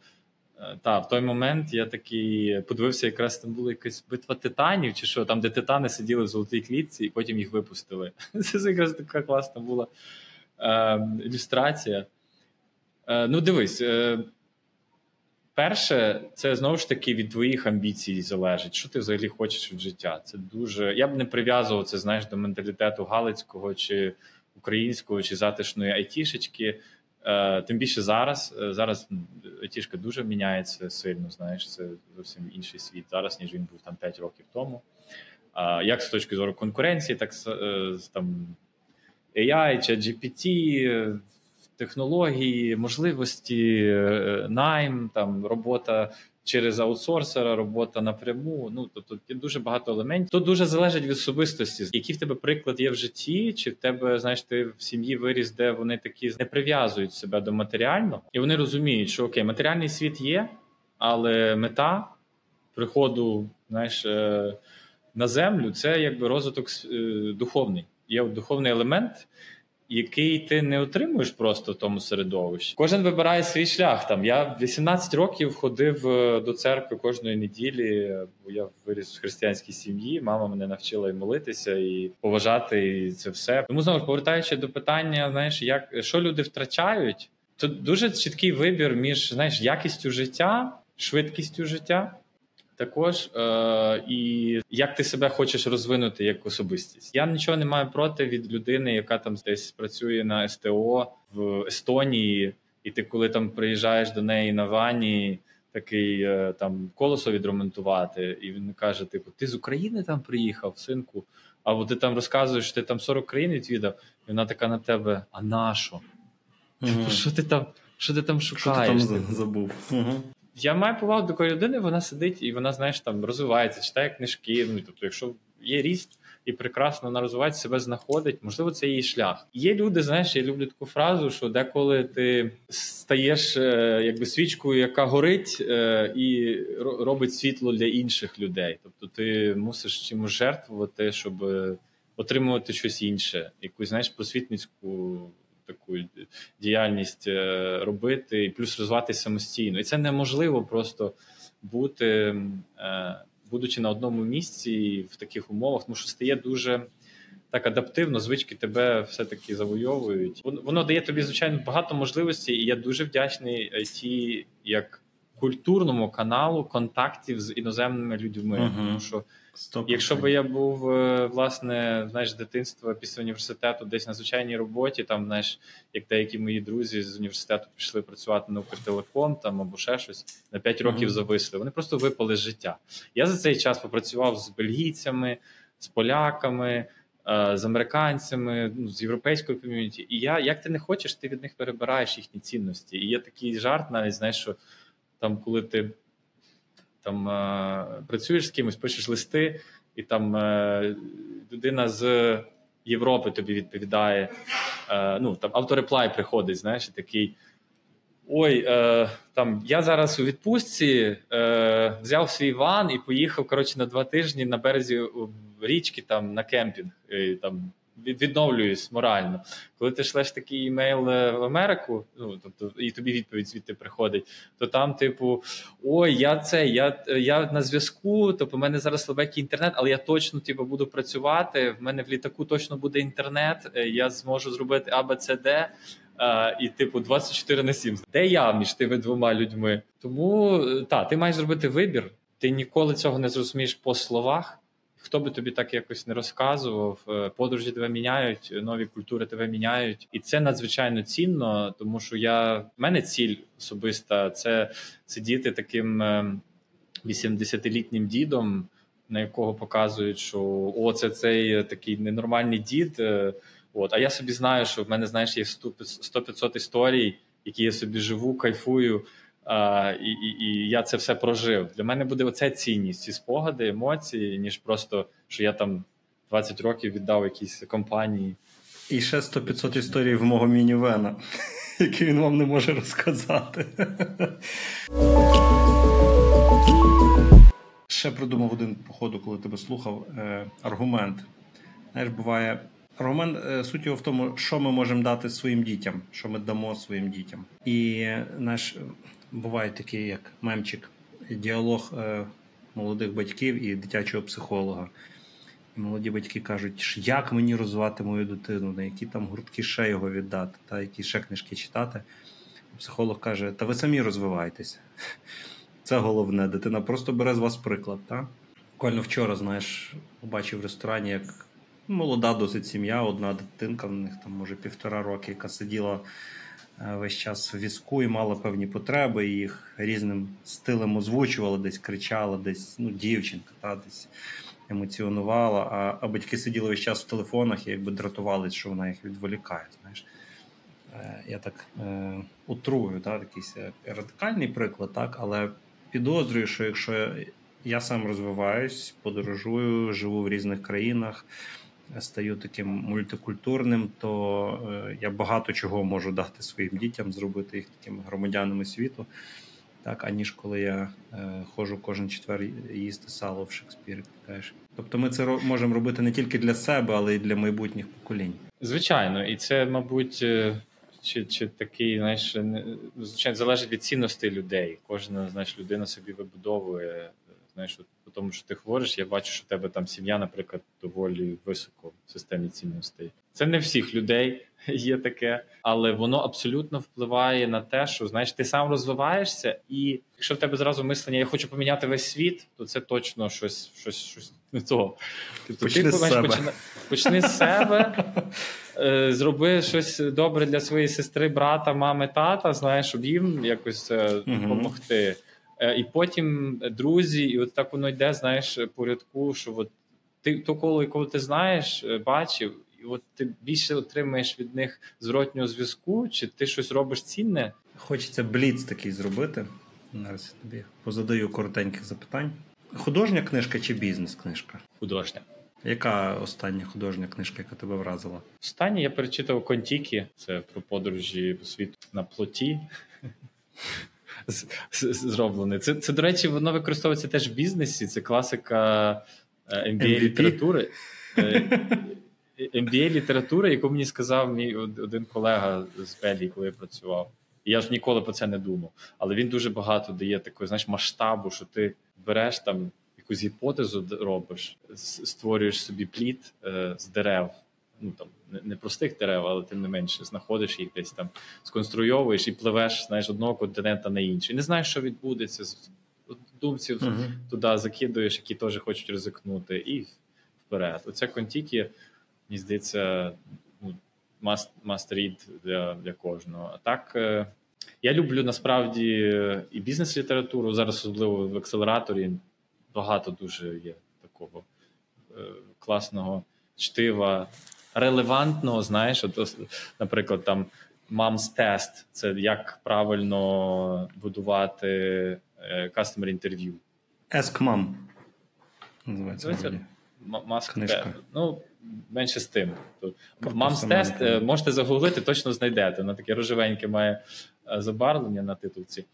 та, в той момент я такий подивився, якраз там була якась битва титанів, чи що, там, де титани сиділи в золотій клітці, і потім їх випустили. Це якраз така класна була е, ілюстрація. Е, Ну, дивись, е, перше, це знову ж таки від твоїх амбіцій залежить. Що ти взагалі хочеш від життя? Це дуже. Я б не прив'язував це, знаєш, до менталітету Галицького чи українського, чи затишної айтішечки. Е, тим більше зараз. Е, зараз тішка дуже міняється сильно. Знаєш, це зовсім інший світ зараз, ніж він був там 5 років тому. Як з точки зору конкуренції, так е, там AI, чи GPT, технології, можливості, найм, там робота через аутсорсера, робота напряму. Ну тобто є дуже багато елементів. То дуже залежить від особистості. Який в тебе приклад є в житті, чи в тебе знаєш, ти в сім'ї виріс, де вони такі не прив'язують себе до матеріального, і вони розуміють, що окей, матеріальний світ є, але мета приходу, знаєш, е, на землю це якби розвиток е, духовний. Є духовний елемент який ти не отримуєш просто в тому середовищі. Кожен вибирає свій шлях. Там я 18 років ходив е, до церкви кожної неділі, бо я виріс в християнській сім'ї. Мама мене навчила і молитися, і поважати і це все. Тому знову повертаючи до питання, знаєш, як що люди втрачають, то дуже чіткий вибір між знаєш якістю життя, швидкістю життя. Також е, і як ти себе хочеш розвинути як особистість. Я нічого не маю проти від людини, яка там десь працює на СТО в Естонії, і ти, коли там приїжджаєш до неї на вані, такий е, там колесо відремонтувати, і він каже: Типу, ти з України там приїхав, синку? Або ти там розказуєш, що ти там 40 країн відвідав, і вона така на тебе: а на що? Типу, що ти там? Що ти там шукаєш? Що ти там забув? Угу. Я маю повагу до такої людини, вона сидить і вона, знаєш, там розвивається, читає книжки. Ну тобто, якщо є ріст, і прекрасно вона розвивається, себе знаходить. Можливо, це її шлях. Є люди, знаєш, я люблю таку фразу, що деколи ти стаєш е, якби свічкою, яка горить, е, і робить світло для інших людей. Тобто ти мусиш чимось жертвувати, щоб отримувати щось інше, якусь знаєш просвітницьку таку діяльність е, робити, і плюс розвиватися самостійно. І це неможливо просто бути, е, будучи на одному місці в таких умовах, тому що стає дуже. Так адаптивно, звички тебе все-таки завойовують. Воно дає тобі, звичайно, багато можливостей, і я дуже вдячний IT як культурному каналу контактів з іноземними людьми. Uh-huh. Тому що 100%. Якщо б я був е, власне знаєш, дитинства після університету, десь на звичайній роботі, там знаєш, як деякі мої друзі з університету пішли працювати на Укртелеком там або ще щось на 5 років mm-hmm. зависли. Вони просто випали з життя. Я за цей час попрацював з бельгійцями, з поляками. Е, з американцями, ну, з європейською ком'юніті, і я як ти не хочеш, ти від них перебираєш їхні цінності. І є такий жарт, навіть знаєш, що там, коли ти там е, працюєш з кимось, пишеш листи, і там е, людина з Європи тобі відповідає. Е, ну там автореплай приходить, знаєш, і такий. Ой, е, там я зараз у відпустці е, взяв свій ван і поїхав коротше, на два тижні на березі річки там на кемпінг. І, там відновлююсь морально. Коли ти шлеш такий емейл е, в Америку, ну тобто і тобі відповідь звідти приходить, то там, типу, ой, я це, я я на зв'язку, тобто в мене зараз слабекий інтернет, але я точно типу, буду працювати. В мене в літаку точно буде інтернет, е, я зможу зробити ABCD. Uh, і, типу, 24 на 7. Де я між тими двома людьми? Тому так, ти маєш зробити вибір. Ти ніколи цього не зрозумієш по словах хто би тобі так якось не розказував, е, подорожі тебе міняють, нові культури тебе міняють, і це надзвичайно цінно, тому що я в мене ціль особиста це сидіти таким 80-літнім е, дідом, на якого показують, що о, це цей такий ненормальний дід. Е, от, а я собі знаю, що в мене знаєш є 100-500 історій, які я собі живу, кайфую. А, І і, і я це все прожив. Для мене буде оця цінність, ці спогади, емоції, ніж просто що я там 20 років віддав якійсь компанії. І ще 100-500 історій в мого мінівена, які він вам не може розказати. Ще придумав один походу, коли тебе слухав, е, аргумент. Знаєш, буває. Аргумент е, суть його в тому, що ми можемо дати своїм дітям, що ми дамо своїм дітям. І наш буває такий, як мемчик, діалог е, молодих батьків і дитячого психолога. І молоді батьки кажуть, як мені розвивати мою дитину, на які там гуртки ще його віддати, та які ще книжки читати. Психолог каже: Та ви самі розвиваєтеся. Це головне, дитина просто бере з вас приклад. Та? Буквально вчора, знаєш, побачив в ресторані, як молода досить сім'я, одна дитинка, в них там, може, півтора роки, яка сиділа весь час в візку і мала певні потреби, і їх різним стилем озвучувала, десь кричала, десь ну, дівчинка, та, десь емоціонувала, а а батьки сиділи весь час в телефонах і якби дратувалися, що вона їх відволікає. знаєш. Е, я так е, утрую, так, якийсь радикальний приклад, так, але підозрюю, що якщо я сам розвиваюсь, подорожую, живу в різних країнах стаю таким мультикультурним, то е, я багато чого можу дати своїм дітям, зробити їх такими громадянами світу, так, аніж коли я е, ходжу кожен четвер їсти сало в Шекспірі. Тобто ми це можемо робити не тільки для себе, але й для майбутніх поколінь. Звичайно, і це, мабуть. Е, чи чи такий, знаєш, звичайно, залежить від цінностей людей. Кожна знаєш, людина собі вибудовує Знаєш, по тому, що ти говориш, я бачу, що в тебе там сім'я, наприклад, доволі високо в системі цінностей. Це не всіх людей є таке, але воно абсолютно впливає на те, що знаєш, ти сам розвиваєшся, і якщо в тебе зразу мислення я хочу поміняти весь світ, то це точно щось щось, щось не того. Тобто почни ти з себе. Почни, почни з себе. Е, зроби щось добре для своєї сестри, брата, мами, тата, знаєш, щоб їм якось е, допомогти. Е, і потім друзі, і от так воно йде, знаєш, по рядку, що от ти то коло, якого ти знаєш, е, бачив, і от ти більше отримаєш від них зворотнього зв'язку, чи ти щось робиш цінне? Хочеться бліц такий зробити. Зараз тобі позадаю коротеньких запитань. Художня книжка чи бізнес-книжка? Художня. Яка остання художня книжка, яка тебе вразила? Останнє я перечитав Контікі, це про подорожі по світу на плоті. Зроблений. Це, це, до речі, воно використовується теж в бізнесі. Це класика MBA літератури. MBA літератури, яку мені сказав мій один колега з Белії, коли я працював. І я ж ніколи про це не думав. Але він дуже багато дає такої знаєш, масштабу, що ти береш там якусь гіпотезу, робиш, створюєш собі плід е, з дерев. Ну там не простих дерев, але тим не менше знаходиш їх десь там, сконструйовуєш і пливеш знаєш, одного континента на інший. Не знаєш, що відбудеться. Думців uh-huh. туди закидуєш, які теж хочуть ризикнути, і вперед. Оце контіки, мені здається, ну, must read для для кожного. А так е, я люблю насправді і бізнес-літературу. Зараз, особливо в акселераторі, багато дуже є такого е, класного чтива, релевантного. Знаєш, от, наприклад, там Mom's Test – це як правильно будувати е, customer інтерв'ю. Ask Mom. Називається. Маск Книжка. Ну, менше з тим. Мамс тест можете загуглити, точно знайдете. Воно таке рожевеньке має е, забарвлення на титулці.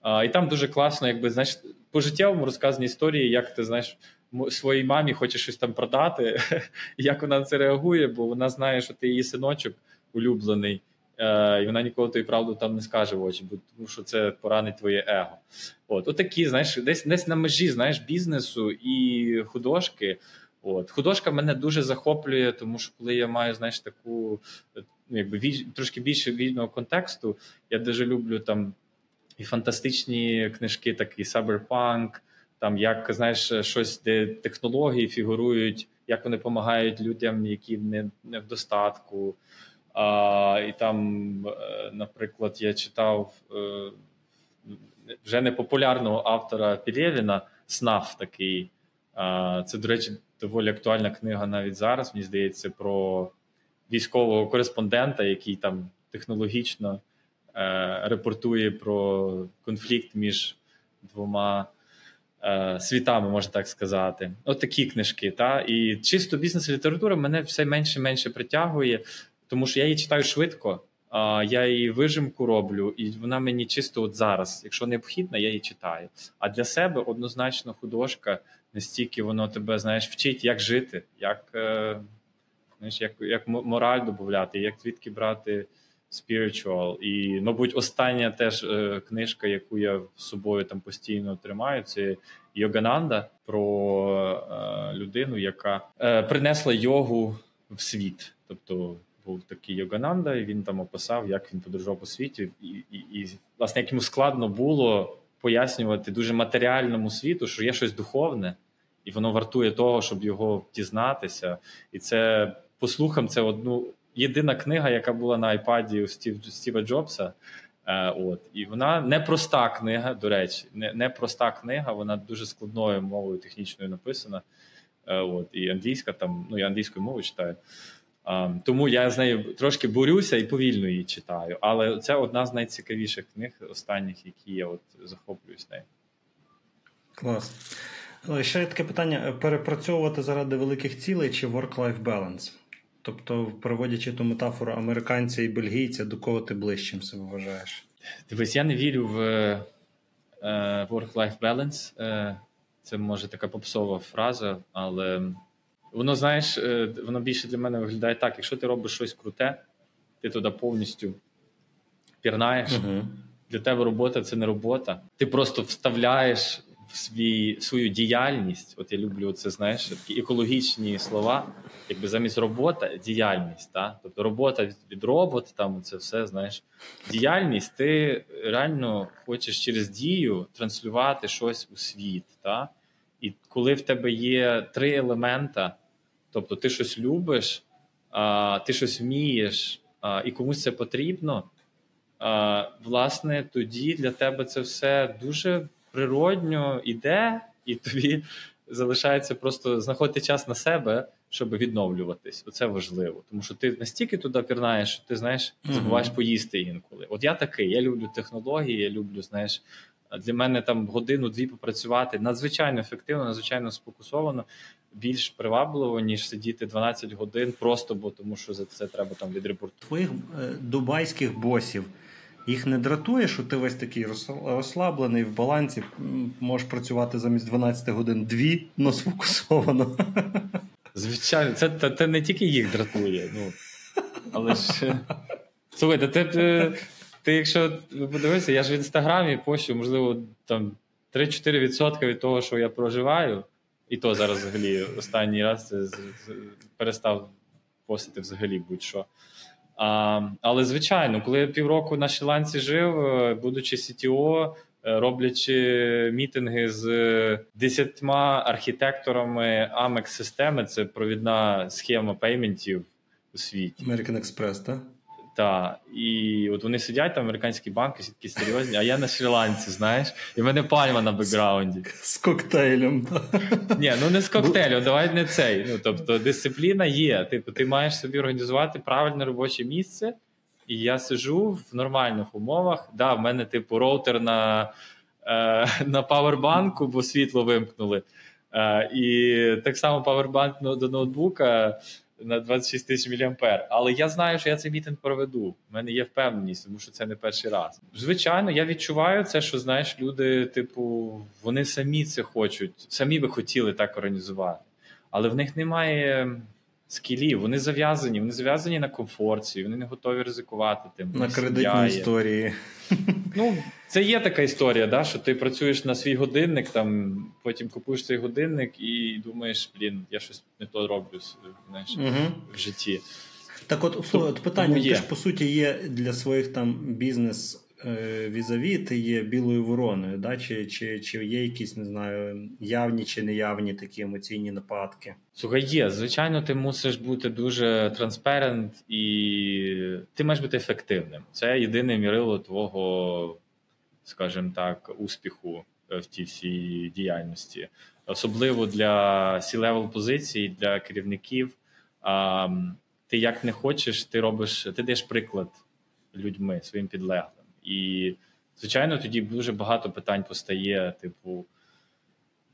А, І там дуже класно, якби знаєш, по життєвому розказані історії, як ти знаєш, своїй мамі хочеш щось там продати, як вона на це реагує, бо вона знає, що ти її синочок улюблений, е, і вона ніколи тобі правду там не скаже в очі, бо тому що це поранить твоє его. От Отакі, знаєш, десь десь на межі знаєш, бізнесу і художки. От Художка мене дуже захоплює, тому що коли я маю знаєш, таку ну, якби трошки більше вільного контексту, я дуже люблю там і фантастичні книжки, такі Cyberpunk, там як знаєш, щось, де технології фігурують, як вони допомагають людям, які не не в достатку. А, І там, е, наприклад, я читав е, вже непопулярного автора Пілєвіна СНАФ такий. А, Це, до речі, доволі актуальна книга навіть зараз. Мені здається, про військового кореспондента, який там технологічно е, репортує про конфлікт між двома світами, можна так сказати. От книжки. Та? І чисто бізнес-література мене все менше і менше притягує, тому що я її читаю швидко. Я її вижимку роблю, і вона мені чисто от зараз, якщо необхідна, я її читаю. А для себе однозначно художка настільки воно тебе знаєш, вчить, як жити, як е, знаєш, як як мораль додати, як звідки брати spiritual. І, мабуть, остання теж е, книжка, яку я з собою там постійно тримаю, це Йогананда про е, людину, яка е, принесла йогу в світ. Тобто був такий Йогананда, і він там описав, як він подорожував по світі, і, і, і власне як йому складно було пояснювати дуже матеріальному світу, що є щось духовне, і воно вартує того, щоб його дізнатися. І це по слухам, це одну єдина книга, яка була на айпаді у Стів, Стіва Джобса. Е, от і вона не проста книга, до речі, не не книга, вона дуже складною мовою технічною написана. Е, от І англійська там, ну я англійською мовою читаю. Тому я з нею трошки борюся і повільно її читаю. Але це одна з найцікавіших книг останніх, які я от захоплююсь нею. Клас. Ще таке питання: перепрацьовувати заради великих цілей чи work-life balance? Тобто, проводячи ту метафору американця і бельгійця, до кого ти ближчим себе вважаєш? Дивись, я не вірю в е, work-life balance. Е, це може така попсова фраза, але Воно, знаєш, е, воно більше для мене виглядає так: якщо ти робиш щось круте, ти туди повністю пірнаєш. uh Для тебе робота це не робота. Ти просто вставляєш свій, свою діяльність. От я люблю це, знаєш, такі екологічні слова, якби замість робота, діяльність. Та? Тобто робота від, від робот, там це все знаєш. Діяльність, ти реально хочеш через дію транслювати щось у світ. Та? І коли в тебе є три елемента, тобто ти щось любиш, а, ти щось вмієш, а, і комусь це потрібно, а, власне, тоді для тебе це все дуже природньо іде, і тобі залишається просто знаходити час на себе, щоб відновлюватись. Оце важливо. Тому що ти настільки туди пірнаєш, що ти знаєш, забуваєш поїсти інколи. От я такий, я люблю технології, я люблю, знаєш, для мене там годину-дві попрацювати надзвичайно ефективно, надзвичайно сфокусовано. більш привабливо, ніж сидіти 12 годин просто, бо тому що за це треба там відрепортувати. Твоїх е, дубайських босів. Їх не дратує, що ти весь такий розслаблений в балансі, можеш працювати замість 12 годин дві, но сфокусовано. Звичайно, це це, це не тільки їх дратує. ну, Але ж. Слухайте, ти, ти, ти якщо подивишся, я ж в інстаграмі пощу, можливо, там 3-4% від того, що я проживаю, і то зараз взагалі останній раз це перестав постити взагалі будь-що. А, Але звичайно, коли я півроку на Шіланці жив, е, будучи CTO, е, роблячи мітинги з десятьма архітекторами amex системи це провідна схема пейментів у світі. American Express, так? Так, і от вони сидять там, американські банки, всі такі серйозні, а я на Шрі-Ланці, знаєш, і в мене пальма на бекграунді. З коктейлем. Ні, ну не з коктейлем, давай не цей. Ну тобто, дисципліна є. Типу, ти маєш собі організувати правильне робоче місце, і я сижу в нормальних умовах. Да, в мене, типу, роутер на е, на павербанку, бо світло вимкнули. Е, І так само павербанк до ноутбука на 26 тисяч мА. Але я знаю, що я цей мітинг проведу. У мене є впевненість, тому що це не перший раз. Звичайно, я відчуваю це, що знаєш, люди, типу, вони самі це хочуть, самі би хотіли так організувати, але в них немає скілів. Вони зав'язані, вони зав'язані на комфорті, вони не готові ризикувати тим. На кредитній історії. Ну, це є така історія, да, що ти працюєш на свій годинник, там потім купуєш цей годинник і думаєш, блін, я щось не то роблю знаєш, угу. в житті. Так, от, от питання ти ж по суті є для своїх там бізнес Е, візаві ти є білою вороною, да? чи чи, чи є якісь, не знаю, явні чи неявні такі емоційні нападки? Слухай, є. Звичайно, ти мусиш бути дуже транспарент і ти маєш бути ефективним. Це єдине мірило твого, скажімо так, успіху в тій всій діяльності. Особливо для C-level позицій, для керівників. Ти як не хочеш, ти робиш, ти даєш приклад людьми своїм підлеглим. І, звичайно, тоді дуже багато питань постає, типу,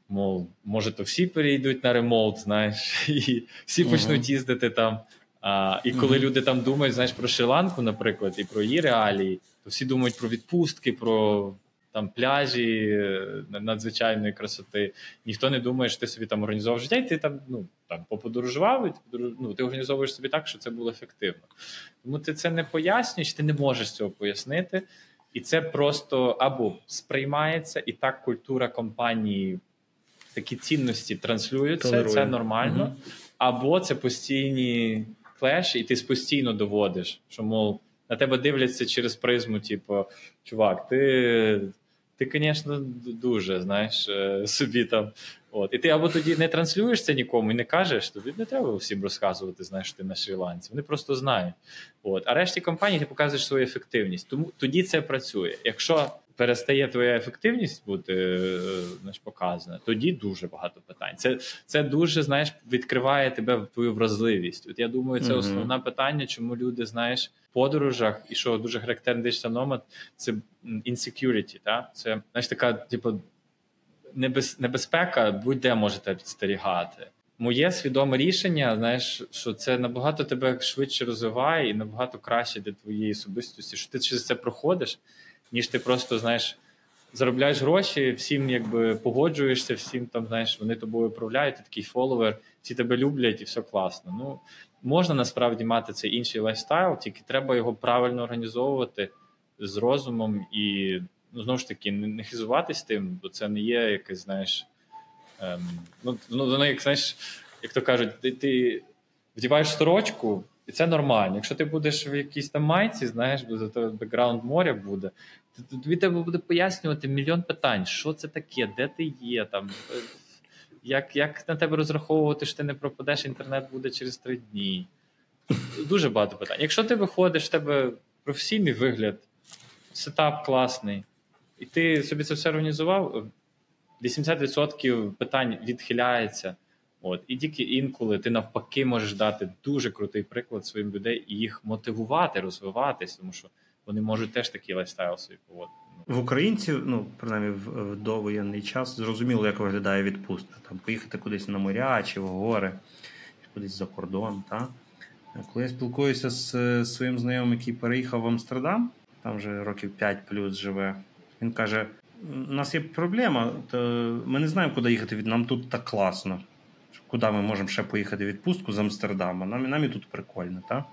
мов, може, то всі перейдуть на ремоут, знаєш, і всі почнуть їздити там. А, І коли uh-huh. люди там думають, знаєш, про Шри-Ланку, наприклад, і про її реалії, то всі думають про відпустки, про там пляжі е, надзвичайної красоти. Ніхто не думає, що ти собі там організував життя, і ти там ну, там поподорожував, і ти, ну, ти організовуєш собі так, що це було ефективно. Тому ти це не пояснюєш, ти не можеш цього пояснити. І це просто або сприймається, і так культура компанії, такі цінності транслюються, Толерує. це нормально, угу. або це постійні клеші, і ти постійно доводиш, що мов на тебе дивляться через призму, типу, чувак, ти ти, звісно, дуже знаєш е, собі там. От. І ти або тоді не транслюєш це нікому і не кажеш, тобі не треба всім розказувати, знаєш, що ти на Шрі-Ланці. Вони просто знають. От. А решті компанії ти показуєш свою ефективність. Тому тоді це працює. Якщо перестає твоя ефективність бути е, знаєш, показана, тоді дуже багато питань. Це це дуже знаєш, відкриває тебе в твою вразливість. От я думаю, це mm-hmm. основне питання, чому люди знаєш в подорожах, і що дуже характерний дичта номад, це insecurity, та? Це знаєш, така, типу, небез, небезпека, будь-де можете підстерігати. Моє свідоме рішення, знаєш, що це набагато тебе швидше розвиває і набагато краще для твоєї особистості, що ти через це проходиш ніж ти просто знаєш. Заробляєш гроші, всім якби погоджуєшся, всім там знаєш, вони тобою управляють, ти такий фоловер, всі тебе люблять і все класно. Ну можна насправді мати цей інший лайфстайл, тільки треба його правильно організовувати з розумом і ну, знову ж таки не хизуватись тим, бо це не є якесь, знаєш, ем, ну, ну як знаєш, як то кажуть, ти, ти вдіваєш сорочку. І це нормально. Якщо ти будеш в якійсь там майці, знаєш, бо за тебе бекграунд моря буде, тобі тебе буде пояснювати мільйон питань, що це таке, де ти є, там, е, як як на тебе розраховувати, що ти не пропадеш, інтернет буде через три дні. Дуже багато питань. Якщо ти виходиш, в тебе професійний вигляд, setup класний, і ти собі це все організував, 80% питань відхиляється. От і тільки інколи ти навпаки можеш дати дуже крутий приклад своїм людей і їх мотивувати, розвиватись, тому що вони можуть теж такий лайфстайл собі поводити. В українців, ну принаймні в, довоєнний час, зрозуміло, як виглядає відпустка. Там поїхати кудись на моря чи в гори, чи кудись за кордон. Та? Коли я спілкуюся з своїм знайомим, який переїхав в Амстердам, там вже років 5 плюс живе, він каже: у нас є проблема, то ми не знаємо, куди їхати нам тут так класно. Куди ми можемо ще поїхати в відпустку з Амстердама? Нам, нам і тут прикольно. Та?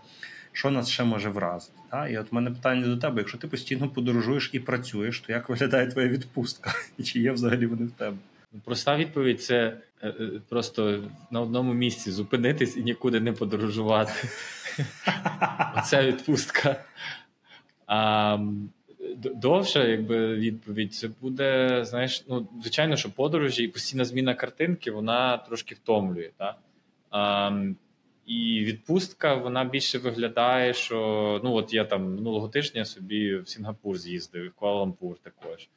Що нас ще може вразити. Та? І от в мене питання до тебе: якщо ти постійно подорожуєш і працюєш, то як виглядає твоя відпустка? І чи є взагалі вони в тебе? Проста відповідь це е, е, просто на одному місці зупинитись і нікуди не подорожувати. Оця відпустка. А довша, якби відповідь, це буде, знаєш, ну, звичайно, що подорожі і постійна зміна картинки, вона трошки втомлює. Так? І відпустка вона більше виглядає, що ну от я там минулого тижня собі в Сінгапур з'їздив, в Куала-Лампур також.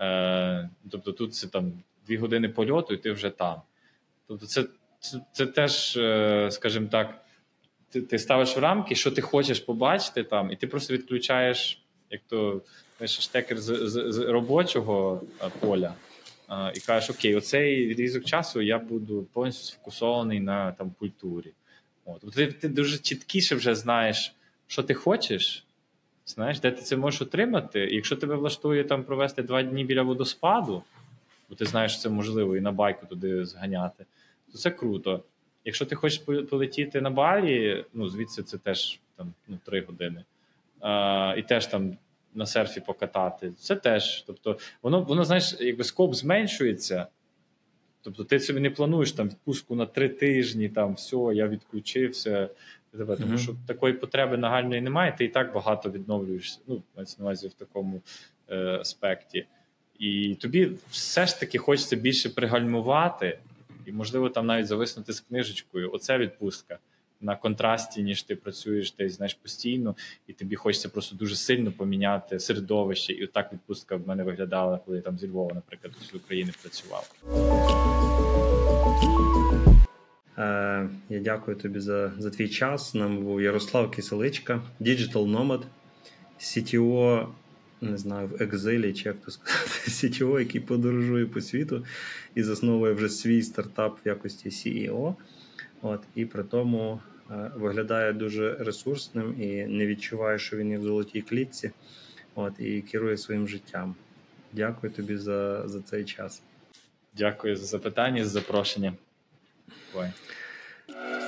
Е, Тобто тут це там дві години польоту, і ти вже там. Тобто, це це, це теж, е, скажімо так, ти ти ставиш в рамки, що ти хочеш побачити там, і ти просто відключаєш, як то штекер з, з, з робочого е, поля. Uh, і кажеш, окей, оцей відрізок часу я буду повністю сфокусований на там культурі. От. Ти, ти дуже чіткіше вже знаєш, що ти хочеш, знаєш, де ти це можеш отримати. І якщо тебе влаштує там провести два дні біля водоспаду, бо ти знаєш, що це можливо і на байку туди зганяти, то це круто. Якщо ти хочеш полетіти на балі, ну звідси це теж там ну, три години. А, І теж там на серфі покатати. Це теж. Тобто, воно, воно знаєш, якби скоп зменшується. Тобто ти собі не плануєш там відпустку на три тижні, там все, я відключився. Тебе, Тому mm-hmm. що такої потреби нагальної немає, ти і так багато відновлюєшся. Ну, мається на увазі в такому е, аспекті. І тобі все ж таки хочеться більше пригальмувати, і, можливо, там навіть зависнути з книжечкою. Оце відпустка на контрасті, ніж ти працюєш десь знаєш постійно, і тобі хочеться просто дуже сильно поміняти середовище. І отак відпустка в мене виглядала, коли я там зі Львова, наприклад, з України працював. Е, я дякую тобі за за твій час. Нам був Ярослав Киселичка, Digital Nomad, CTO, не знаю, в екзилі, чи як то сказати, CTO, який подорожує по світу і засновує вже свій стартап в якості CEO. От, І при тому е, виглядає дуже ресурсним і не відчуває, що він є в золотій клітці. От, І керує своїм життям. Дякую тобі за, за цей час. Дякую за запитання, за запрошення. Bye.